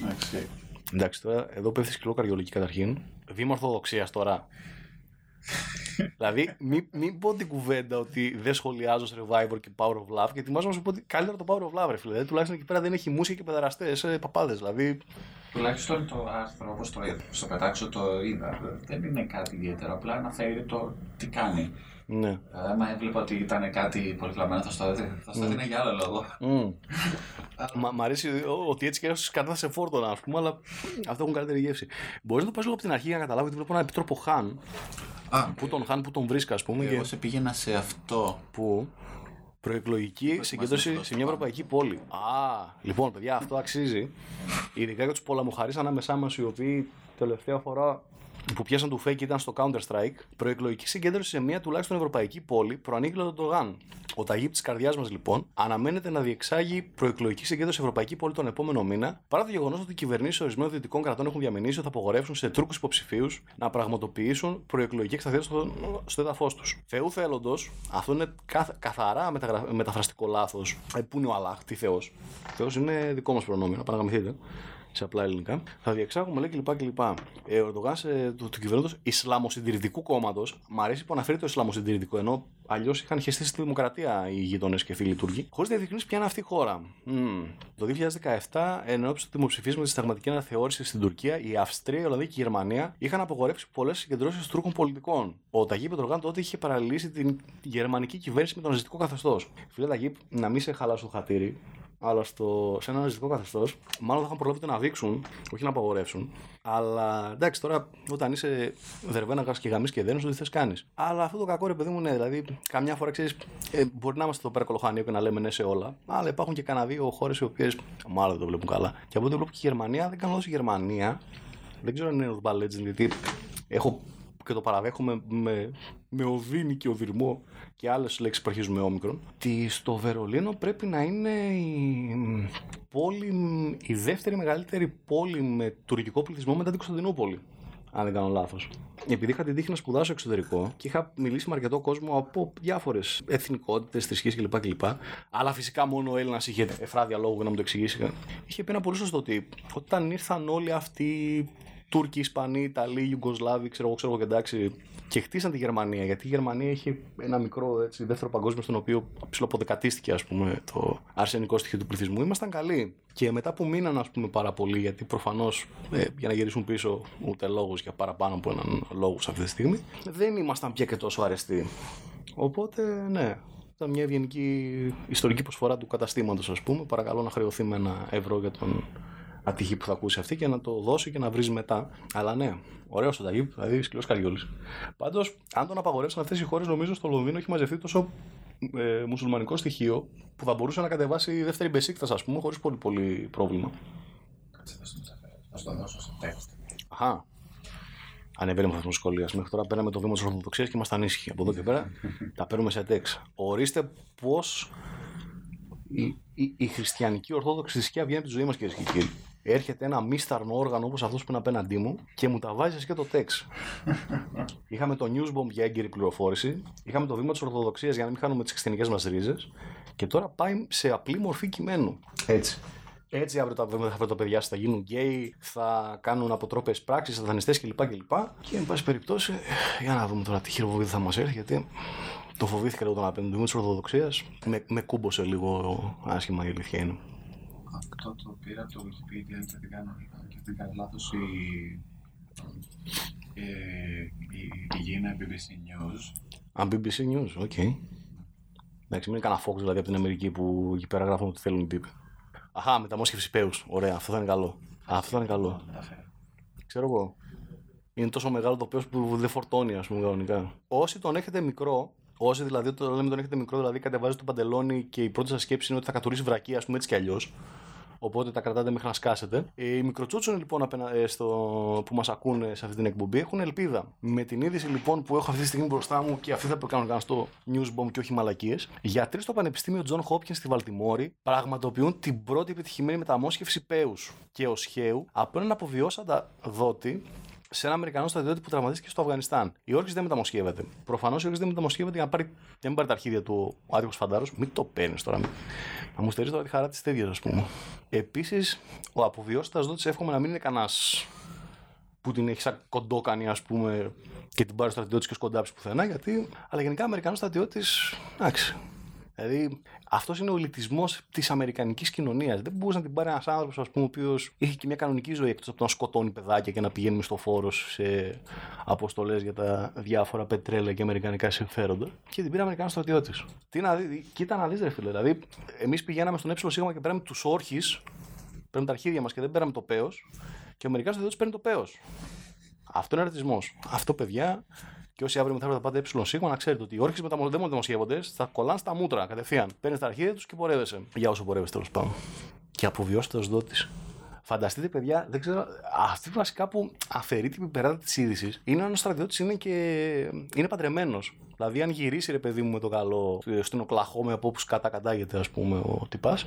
Εντάξει. Εντάξει, τώρα εδώ πέφτει σκληρό καρδιολογική καταρχήν. Βήμα Ορθοδοξίας τώρα. δηλαδή, μην μη πω την κουβέντα ότι δεν σχολιάζω Survivor και Power of Love και ετοιμάζομαι να σου πω ότι καλύτερα το Power of Love, ρε φίλε. Δηλαδή, τουλάχιστον εκεί πέρα δεν έχει μουσια και παιδεραστέ, ε, παπάδες. Δηλαδή, Τουλάχιστον το άρθρο όπως το είδα, στο πετάξω το είδα. Δεν είναι κάτι ιδιαίτερο. Απλά αναφέρει το τι κάνει. ναι. Δηλαδή, άμα έβλεπα ότι ήταν κάτι πολύ κλαμμένο, θα στο έδινε θα στο έδινε για άλλο λόγο. Mm. Μα, μ' αρέσει ο- ότι έτσι και έτσι κατάθεσε φόρτωνα, ας πούμε, αλλά αυτό έχουν καλύτερη γεύση. Μπορείς να το πας λίγο από την αρχή για να καταλάβεις ότι βλέπω έναν επιτρόπο Χαν. Α, Πού τον Χαν, πού τον βρίσκα, ας πούμε. εγώ Και σε πήγαινα σε αυτό. που προεκλογική συγκέντρωση δίπλα σε στο μια πάνω. ευρωπαϊκή πόλη. Α, λοιπόν, παιδιά, αυτό αξίζει. Ειδικά για τους πολεμοχαρεί ανάμεσά μας, οι οποίοι τελευταία φορά που πιάσαν του fake ήταν στο Counter-Strike. Προεκλογική συγκέντρωση σε μια τουλάχιστον ευρωπαϊκή πόλη προανήγγειλε τον Ντογάν. Ο Ταγίπ της καρδιάς μας, λοιπόν, αναμένεται να διεξάγει προεκλογική συγκέντρωση σε ευρωπαϊκή πόλη τον επόμενο μήνα, παρά το γεγονός ότι οι κυβερνήσεις ορισμένων δυτικών κρατών έχουν διαμηνήσει ότι θα απογορεύσουν σε Τούρκους υποψηφίους να πραγματοποιήσουν προεκλογική εκσταθία στο, στο έδαφος τους. Θεού θέλοντος, αυτό είναι καθ- καθαρά μεταγρα... μεταφραστικό λάθος. Ε, πού είναι ο Αλλάχ, τι Θεός. Θεός είναι δικό μας προνόμιο, να παραγαμηθείτε σε απλά ελληνικά. Θα διεξάγουμε λέει κλπ. κλπ. Ε, ο Ερντογάν ε, του, του κυβερνώντος Ισλαμοσυντηρητικού κόμματος, μου αρέσει που αναφέρει το Ισλαμοσυντηρητικό, ενώ αλλιώς είχαν χεστεί στη δημοκρατία οι γείτονες και φίλοι Τούρκοι, χωρίς να διευκρινίσει ποια είναι αυτή η χώρα. Μμμ. Το 2017, εν ώψη του δημοψηφίσματος τη συνταγματική αναθεώρηση στην Τουρκία, η Αυστρία, η Ολλανδία και η Γερμανία είχαν απογορεύσει πολλές συγκεντρώσεις Τούρκων πολιτικών. Ο Ταγίπ Ερντογάν τότε είχε παραλύσει την γερμανική κυβέρνηση με τον ναζιστικό καθεστώς. Φίλε Ταγίπ, να μην σε χαλάσω το χατήρι, αλλά στο, σε ένα ναζιστικό καθεστώς, μάλλον θα είχαν προλάβει το να δείξουν, όχι να απαγορεύσουν. Αλλά εντάξει, τώρα όταν είσαι δερβένα και γαμί και δένος, ό,τι θες κάνεις. Αλλά αυτό το κακό ρε παιδί μου, ναι, δηλαδή καμιά φορά ξέρεις, ε, μπορεί να είμαστε εδώ πέρα κολοχάνιο και να λέμε ναι σε όλα. Αλλά υπάρχουν και κανένα δύο χώρες οι οποίες μάλλον δεν το βλέπουν καλά. Και από ό,τι βλέπω και η Γερμανία, δεν κάνω λάθος η Γερμανία. Δεν ξέρω αν είναι Urban Legend, γιατί έχω και το παραδέχομαι με, με οδύνη και οδυρμό και άλλες λέξεις που αρχίζουν με όμικρον. Ότι στο Βερολίνο πρέπει να είναι η πόλη, η δεύτερη μεγαλύτερη πόλη με τουρκικό πληθυσμό μετά την Κωνσταντινούπολη. Αν δεν κάνω λάθος. Επειδή είχα την τύχη να σπουδάσω εξωτερικό και είχα μιλήσει με αρκετό κόσμο από διάφορες εθνικότητες, θρησκείες κλπ, κλπ. Αλλά φυσικά μόνο ο Έλληνας είχε εφράδια λόγου για να μου το εξηγήσει. Είχε πει ένα πολύ σωστό ότι όταν ήρθαν όλοι αυτοί Τούρκοι, Ισπανοί, Ιταλοί, Ιουγκοσλάβοι, ξέρω εγώ, ξέρω εγώ και εντάξει, και χτίσαν τη Γερμανία. Γιατί η Γερμανία είχε ένα μικρό έτσι, δεύτερο παγκόσμιο, στον οποίο ψηλοποδεκατίστηκε ας πούμε, το αρσενικό στοιχείο του πληθυσμού. Ήμασταν καλοί. Και μετά που μείναν ας πούμε, πάρα πολύ, γιατί προφανώς ε, για να γυρίσουν πίσω ούτε λόγους για παραπάνω από έναν λόγο σε αυτή τη στιγμή, δεν ήμασταν πια και τόσο αρεστοί. Οπότε, ναι, ήταν μια ευγενική ιστορική προσφορά του καταστήματος, ας πούμε. Παρακαλώ να χρεωθεί με ένα ευρώ για τον ατυχή που θα ακούσει αυτή και να το δώσει και να βρεις μετά. Αλλά ναι, ωραίος ο Ταγίπ, δηλαδή σκληρός Καριόλη. Πάντως, αν τον απαγορεύσουν αυτές οι χώρες, νομίζω στο Λονδίνο έχει μαζευτεί τόσο ε, μουσουλμανικό στοιχείο που θα μπορούσε να κατεβάσει η δεύτερη μπεσίκτα, ας πούμε, χωρίς πολύ, πολύ πρόβλημα. Κάτσε, θα σου το- θα σου το δώσω στο text. Αχά. Ανεβαίνει ο βαθμό σχολείας. Μέχρι τώρα παίρναμε το βήμα τη Ορθοδοξία και ήμασταν ήσυχοι. Από εδώ και πέρα τα παίρνουμε σε τέξ. Ορίστε πώς η, η, η χριστιανική Ορθόδοξη θρησκεία βγαίνει από τη ζωή μας, κυρίε και κύριοι. Έρχεται ένα μίσταρνο όργανο όπως αυτός που είναι απέναντί μου και μου τα βάζει και το τεξ. είχαμε το newsbomb για έγκαιρη πληροφόρηση, είχαμε το βήμα της Ορθοδοξίας για να μην χάνουμε τις χριστιανικέ μας ρίζες και τώρα πάει σε απλή μορφή κειμένου. Έτσι. Έτσι αύριο τα, θα τα παιδιά θα γίνουν γκέι, θα κάνουν αποτρόπες πράξεις, σατανιστές κλπ. κλπ. Και εν πάση περιπτώσει, για να δούμε τώρα τι χειροβοβίδι θα μας έρθει, γιατί το φοβήθηκα λίγο τον απέναντι μου της Ορθοδοξίας. Με, με κούμπωσε λίγο άσχημα η αλήθεια είναι. Αυτό το πήρα από το Wikipedia και δεν κάνω, και δεν κάνω λάθος η, ε, η πηγή είναι BBC News. Α, BBC News, OK. Okay. Εντάξει, μην είναι κανένα Fox δηλαδή από την Αμερική που εκεί πέρα γράφουν ότι θέλουν οι τύποι. Αχά, μεταμόσχευση πέους. Ωραία, αυτό θα είναι καλό. Αυτό θα είναι καλό. Ξέρω εγώ. Είναι τόσο μεγάλο το πέος που δεν φορτώνει, ας πούμε, κανονικά. Όσοι τον έχετε μικρό, όσοι δηλαδή το λέμε τον έχετε μικρό, δηλαδή κατεβάζει το παντελόνι και η πρώτη σας σκέψη είναι ότι θα κατουρήσει βρακί, ας πούμε έτσι κι αλλιώς. Οπότε τα κρατάτε μέχρι να σκάσετε. Οι μικροτσούτσονοι λοιπόν ε, στο, που μας ακούνε σε αυτή την εκπομπή έχουν ελπίδα. Με την είδηση λοιπόν που έχω αυτή τη στιγμή μπροστά μου και αυτή θα το κάνω στο newsbomb και όχι μαλακίες, γιατροί στο Πανεπιστήμιο John Hopkins στη Βαλτιμόρη πραγματοποιούν την πρώτη επιτυχημένη μεταμόσχευση πέους και οσχέου από έναν αποβιώσαντα δότη σε ένα Αμερικανό στρατιώτη που τραυματίστηκε στο Αφγανιστάν. Η όρκης δεν μεταμοσχεύεται. Προφανώς η όρκης δεν μεταμοσχεύεται για να πάρει, για να πάρει τα αρχίδια του ο άδικος φαντάρος. Μην το παίρνεις τώρα. Να μου στερείς τώρα τη χαρά της τέτοιας, ας πούμε. Επίσης, ο αποβιώστα δότη εύχομαι να μην είναι κανένα που την έχει σαν κοντόκανη, ας πούμε, και την πάρει στο στρατιώτης και σκοντάψει πουθενά. Γιατί, αλλά γενικά Αμερικανός στρατιώτης, εντάξει, Δηλαδή, αυτός είναι ο ελιτισμός της αμερικανικής κοινωνίας. Δεν μπορούσε να την πάρει ένας άνθρωπος, ας πούμε, ο οποίος είχε και μια κανονική ζωή εκτός από το να σκοτώνει παιδάκια και να πηγαίνει στο φόρο σε αποστολές για τα διάφορα πετρέλαια και αμερικανικά συμφέροντα. Και την πήρε Αμερικανό στρατιώτης. Τι να δει, κοίτα να δεις, ρε φίλε. Δηλαδή, εμείς πηγαίναμε στον ΕΣ και πέραμε τους όρχε, πέραμε τα αρχίδια μας και δεν πέραμε το παίο. Και ο Αμερικανό στρατιώτης παίρνει το παίο. Αυτό είναι αρτισμό. Αυτό, παιδιά, και όσοι αύριο μεθαύριο θα πάτε ε να ξέρετε ότι οι όρχες δεν δημοσιεύονται, θα κολλάνε στα μούτρα κατευθείαν. Παίρνεις τα αρχίδια τους και πορεύεσαι. Για όσο πορεύεσαι τέλος πάντων. Και αποβιώσετε ω δότης. Φανταστείτε, παιδιά, δεν ξέρω, αυτή βασικά που αφαιρεί την πιπεράτα της είδησης είναι αν ο στρατιώτη είναι και είναι παντρεμένος. Δηλαδή, αν γυρίσει ρε παιδί μου με το καλό στην Οκλαχώμη από όπου κατακατάγεται, ας πούμε, ο τυπάς,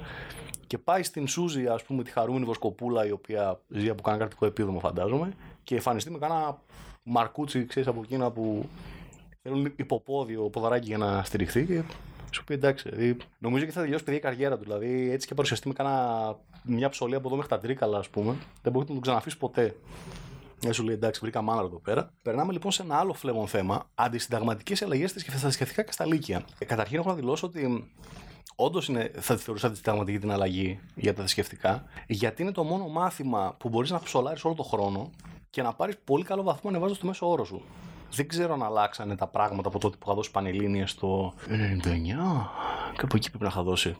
και πάει στην Σούζη, ας πούμε, τη χαρούμενη Βοσκοπούλα, η οποία ζει από κανένα κρατικό επίδομο, φαντάζομαι, και εμφανιστεί με κάνα μαρκούτσι, ξέρεις από εκείνα που θέλουν υποπόδιο ποδαράκι για να στηριχθεί και σου πει εντάξει. Δηλαδή, νομίζω και θα τελειώσει παιδιά η καριέρα του. Δηλαδή έτσι και παρουσιαστεί με κάνα, μια ψωλή από εδώ μέχρι τα τρίκαλα, ας πούμε. Δεν μπορείς να τον ξαναφείς ποτέ. Δεν σου λέει εντάξει, βρήκα μάνα εδώ πέρα. Περνάμε λοιπόν σε ένα άλλο φλέγον θέμα. Αντισυνταγματικές αλλαγές στα θρησκευτικά και στα λύκεια. Ε, καταρχήν έχω να δηλώσω ότι όντως θα τη θεωρούσα αντισυνταγματική την αλλαγή για τα θρησκευτικά, γιατί είναι το μόνο μάθημα που μπορείς να ψολάρεις όλο τον χρόνο και να πάρεις πολύ καλό βαθμό ανεβάζοντας το μέσο όρο σου. Δεν ξέρω αν αλλάξανε τα πράγματα από τότε που είχα δώσει Πανελλήνια στο 99 και από εκεί πρέπει να είχα δώσει.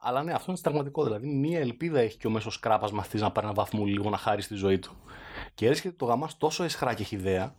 Αλλά ναι, αυτό είναι συνταγματικό. Δηλαδή, μία ελπίδα έχει και ο μέσος κράπα μαθητής να πάρει ένα βαθμό λίγο να χάρει στη ζωή του. Και έρχεται το γαμάς τόσο εσχρά και ιδέα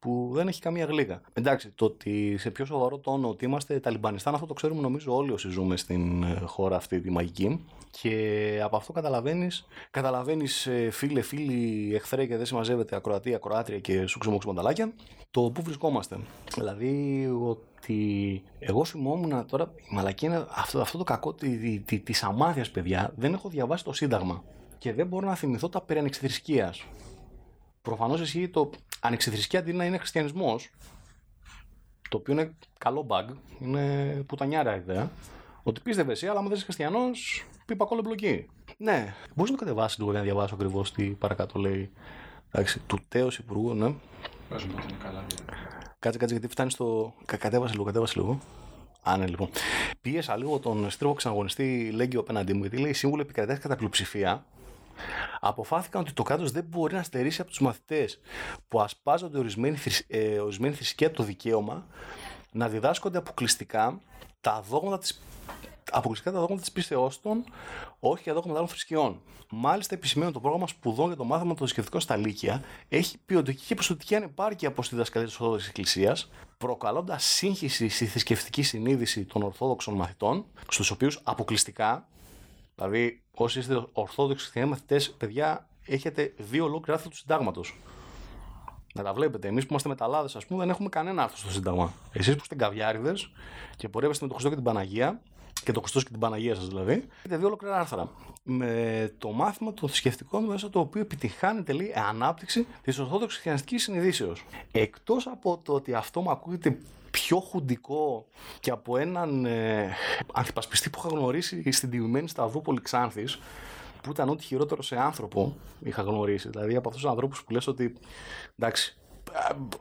που δεν έχει καμία γλύκα. Εντάξει, το ότι σε πιο σοβαρό τόνο ότι είμαστε Ταλιμπανιστάν, αυτό το ξέρουμε νομίζω όλοι όσοι ζούμε στην ε, χώρα αυτή τη μαγική. Και από αυτό καταλαβαίνεις, καταλαβαίνεις ε, φίλε, φίλοι, εχθρέ και δεν συμμαζεύεται ακροατή, ακροάτρια και σου ξεμόξου μανταλάκια, το πού βρισκόμαστε. Δηλαδή ότι εγώ θυμόμουν τώρα, η μαλακή είναι αυτό, αυτό το κακό τη, τη, τη αμάθειας, παιδιά. Δεν έχω διαβάσει το Σύνταγμα και δεν μπορώ να θυμηθώ τα περί Προφανώς ισχύει το ανεξιθρησκεία αντί να είναι χριστιανισμός. Το οποίο είναι καλό bug, είναι πουτανιάρα ιδέα. Ότι πίστευε εσύ, αλλά αν δεν είσαι χριστιανός, πει πακόλο μπλοκή. Ναι, μπορείς να το κατεβάσεις λίγο για να διαβάσω ακριβώς τι παρακάτω λέει. Εντάξει, του τέο υπουργού, ναι. Πες μου είναι καλά. Κάτσε, κάτσε, γιατί φτάνεις στο. Κατέβασε λίγο, κατέβασε λίγο. Α, ναι, λοιπόν. Πίεσα λίγο τον στρίβο ξαναγωνιστή Λέγκιο απέναντί μου, γιατί λέει σύμβουλο επικρατέα κατά πλειοψηφία αποφάθηκαν ότι το κράτο δεν μπορεί να στερήσει από τους μαθητές που ασπάζονται ορισμένη, ε, ορισμένη θρησκεία το δικαίωμα να διδάσκονται αποκλειστικά τα δόγματα της αποκλειστικά τα δόγματα της πίστεώς των, όχι για δόγματα άλλων θρησκειών. Μάλιστα, επισημαίνω το πρόγραμμα σπουδών για το μάθημα των θρησκευτικών στα Λύκεια έχει ποιοτική και ποσοτική ανεπάρκεια από τη διδασκαλία της Ορθόδοξης Εκκλησίας, προκαλώντας σύγχυση στη θρησκευτική συνείδηση των Ορθόδοξων μαθητών, στους οποίους αποκλειστικά Δηλαδή, όσοι είστε ορθόδοξοι χριστιανοί μαθητέ, παιδιά, έχετε δύο ολόκληρα άρθρα του συντάγματος. Να τα βλέπετε. Εμείς που είμαστε μεταλλάδες, ας πούμε, δεν έχουμε κανένα άρθρο στο Σύνταγμα. Εσείς που είστε καβιάριδε και πορεύεστε με το Χριστό και την Παναγία, και το Χριστός και την Παναγία σας δηλαδή. Έχετε δύο ολόκληρα άρθρα. Με το μάθημα των θρησκευτικών μέσα το οποίο επιτυχάνεται λέει ανάπτυξη της Ορθόδοξης Χριστιανικής Συνειδήσεως. Εκτός από το ότι αυτό μου ακούγεται πιο χουντικό και από έναν ε, ανθυπασπιστή που είχα γνωρίσει στην τιμημένη Σταυρούπολη Ξάνθης που ήταν ό,τι χειρότερο σε άνθρωπο είχα γνωρίσει. Δηλαδή από αυτούς τους ανθρώπους που λες ότι εντάξει,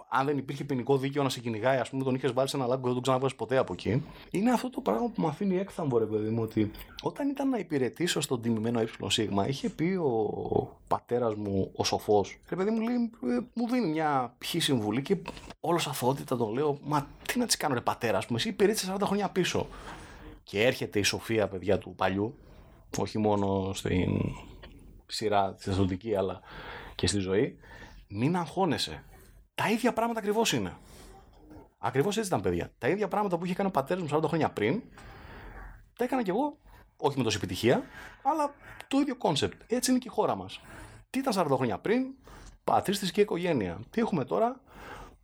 αν δεν υπήρχε ποινικό δίκαιο να σε κυνηγάει, ας πούμε, τον είχες βάλει σε ένα λάγκο και δεν τον ξαναβάζει ποτέ από εκεί. Είναι αυτό το πράγμα που με αφήνει έκθαμβο, ρε παιδί μου, ότι όταν ήταν να υπηρετήσω στον τιμημένο ΕΣ, είχε πει ο πατέρας μου, ο σοφός, ρε παιδί μου, λέει, «Ε, μου δίνει μια ποιή συμβουλή και όλος αθωότητα τον λέω, Μα τι να της κάνω, ρε πατέρα, ας πούμε, εσύ υπηρέτησες 40 χρόνια πίσω. Και έρχεται η σοφία, παιδιά του παλιού, όχι μόνο στην σειρά τη αστυνομική, αλλά και στη ζωή, μην αγχώνεσαι. Τα ίδια πράγματα ακριβώς είναι. Ακριβώς έτσι ήταν, παιδιά. Τα ίδια πράγματα που είχε κάνει ο πατέρας μου 40 χρόνια πριν, τα έκανα κι εγώ, όχι με τόση επιτυχία, αλλά το ίδιο concept. Έτσι είναι και η χώρα μας. Τι ήταν 40 χρόνια πριν, πατρίς, θρησκεία και οικογένεια. Τι έχουμε τώρα,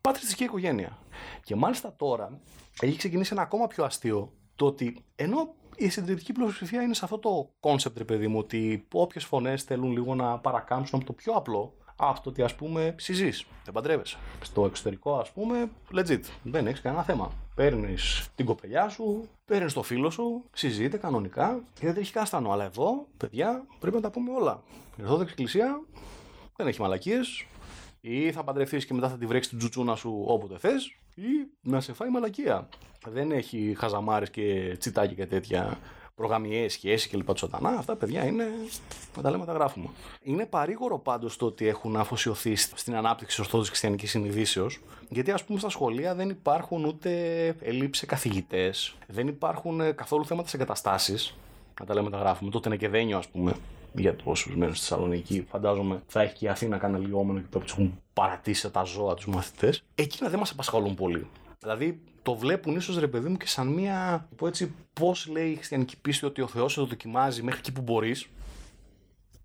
πατρίς, θρησκεία και οικογένεια. Και μάλιστα τώρα έχει ξεκινήσει ένα ακόμα πιο αστείο το ότι ενώ η συντηρητική πλειοψηφία είναι σε αυτό το concept, ρε παιδί μου, ότι όποιες φωνές θέλουν λίγο να παρακάμψουν από το πιο απλό, αυτό ότι ας πούμε συζεί, δεν παντρεύεσαι. Στο εξωτερικό, ας πούμε, legit, δεν έχεις κανένα θέμα. Παίρνεις την κοπελιά σου, παίρνεις το φίλο σου, συζείτε κανονικά και δεν έχει κάστανο. Αλλά εδώ, παιδιά, πρέπει να τα πούμε όλα. Η Ορθόδοξη Εκκλησία δεν έχει μαλακίες. Ή θα παντρευτείς και μετά θα τη βρέξεις την τζουτσούνα σου όποτε θες, ή να σε φάει μαλακία. Δεν έχει χαζαμάρες και τσιτάκι και τέτοια προγαμιαίε σχέσεις και λοιπά του σατανά. Αυτά παιδιά είναι. Να τα λέμε, τα γράφουμε. Είναι παρήγορο πάντως το ότι έχουν αφοσιωθεί στην ανάπτυξη τη ορθόδοξη χριστιανική συνειδήσεως. Γιατί ας πούμε στα σχολεία δεν υπάρχουν ούτε ελλείψεις καθηγητές, δεν υπάρχουν ε, καθόλου θέματα σε εγκαταστάσεις. Να τα λέμε, τα γράφουμε. Τότε είναι και δένιο, ας πούμε, για όσου μένουν στη Θεσσαλονίκη. Φαντάζομαι θα έχει και η Αθήνα κάνει λιόμενο και που έχουν παρατήσει τα ζώα τους μαθητές. Εκείνα δεν μας απασχολούν πολύ. Δηλαδή το βλέπουν ίσως ρε παιδί μου και σαν μία. Πω έτσι, πώς λέει η χριστιανική πίστη ότι ο Θεός το δοκιμάζει μέχρι εκεί που μπορείς.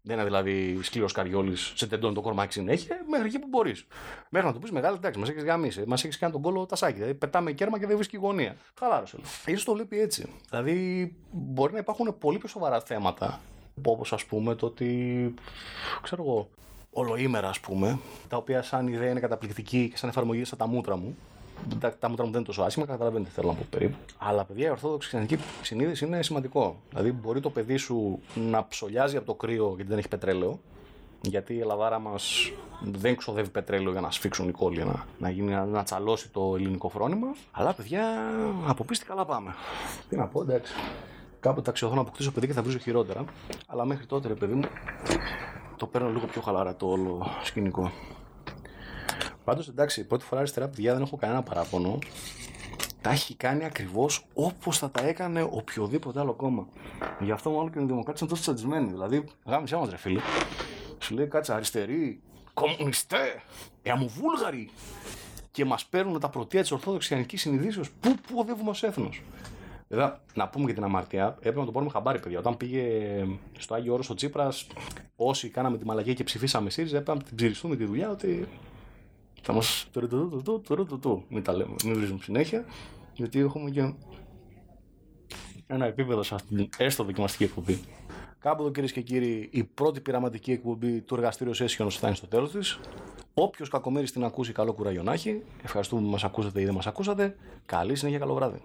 Δεν είναι δηλαδή σκληρός καριόλης, σε τεντώνει το κορμάκι συνέχεια, μέχρι εκεί που μπορείς. Μέχρι να του πεις μεγάλη, εντάξει, μας έχεις γαμίσει, μας έχεις κάνει τον κόλλο τασάκι. Δηλαδή πετάμε κέρμα και δεν βρίσκει γωνία. Χαλάρωσε. σω το βλέπει έτσι. Δηλαδή μπορεί να υπάρχουν πολύ πιο σοβαρά θέματα, όπως ας πούμε το ότι. ξέρω εγώ, ολοήμερα ας πούμε, τα οποία σαν ιδέα είναι καταπληκτική και σαν εφαρμογή σαν τα μούτρα μου τα, τα μούτρα μου δεν είναι τόσο άσχημα, καταλαβαίνετε θέλω να πω περίπου. Αλλά παιδιά, η ορθόδοξη χριστιανική συνείδηση είναι σημαντικό. Δηλαδή, μπορεί το παιδί σου να ψολιάζει από το κρύο γιατί δεν έχει πετρέλαιο, γιατί η Ελλαδάρα μας δεν ξοδεύει πετρέλαιο για να σφίξουν οι κόλλοι, να, να, γίνει, να, να τσαλώσει το ελληνικό φρόνημα. Αλλά παιδιά, από πίστη καλά πάμε. Τι να πω, εντάξει. Κάποτε ταξιωθώ να αποκτήσω παιδί και θα βρίζω χειρότερα. Αλλά μέχρι τότε, ρε παιδί μου, το παίρνω λίγο πιο χαλαρά το όλο σκηνικό. Πάντως εντάξει, πρώτη φορά αριστερά παιδιά δεν έχω κανένα παράπονο. Τα έχει κάνει ακριβώς όπως θα τα έκανε οποιοδήποτε άλλο κόμμα. Γι' αυτό μάλλον και οι Δημοκράτες είναι τόσο τσαντισμένοι. Δηλαδή, γάμισε μα, ρε φίλε. Σου λέει κάτσε αριστεροί, κομμουνιστέ, εαμοβούλγαροι. Και μας παίρνουν τα πρωτεία της Ορθόδοξης Ιανικής Συνειδήσεως. Πού, πού οδεύουμε ως έθνος. Βέβαια, να πούμε για την αμαρτία, έπρεπε να το πάρουμε χαμπάρι, παιδιά. Όταν πήγε στο Άγιο Όρος ο Τσίπρας, όσοι κάναμε τη μαλακία και ψηφίσαμε ΣΥΡΙΖΑ, έπρεπε να την ψηριστούμε τη δουλειά ότι θα μας. Μην τα λέμε, μην βρίσκουμε συνέχεια. Γιατί έχουμε και ένα επίπεδο σε αυτήν την έστω δοκιμαστική εκπομπή. Κάπου εδώ κυρίες και κύριοι, η πρώτη πειραματική εκπομπή του εργαστήριου Sessions θα είναι στο τέλος της. Όποιος κακομέρι την ακούσει, καλό κουράγιο να έχει. Ευχαριστούμε που μας ακούσατε ή δεν μας ακούσατε. Καλή συνέχεια, καλό βράδυ.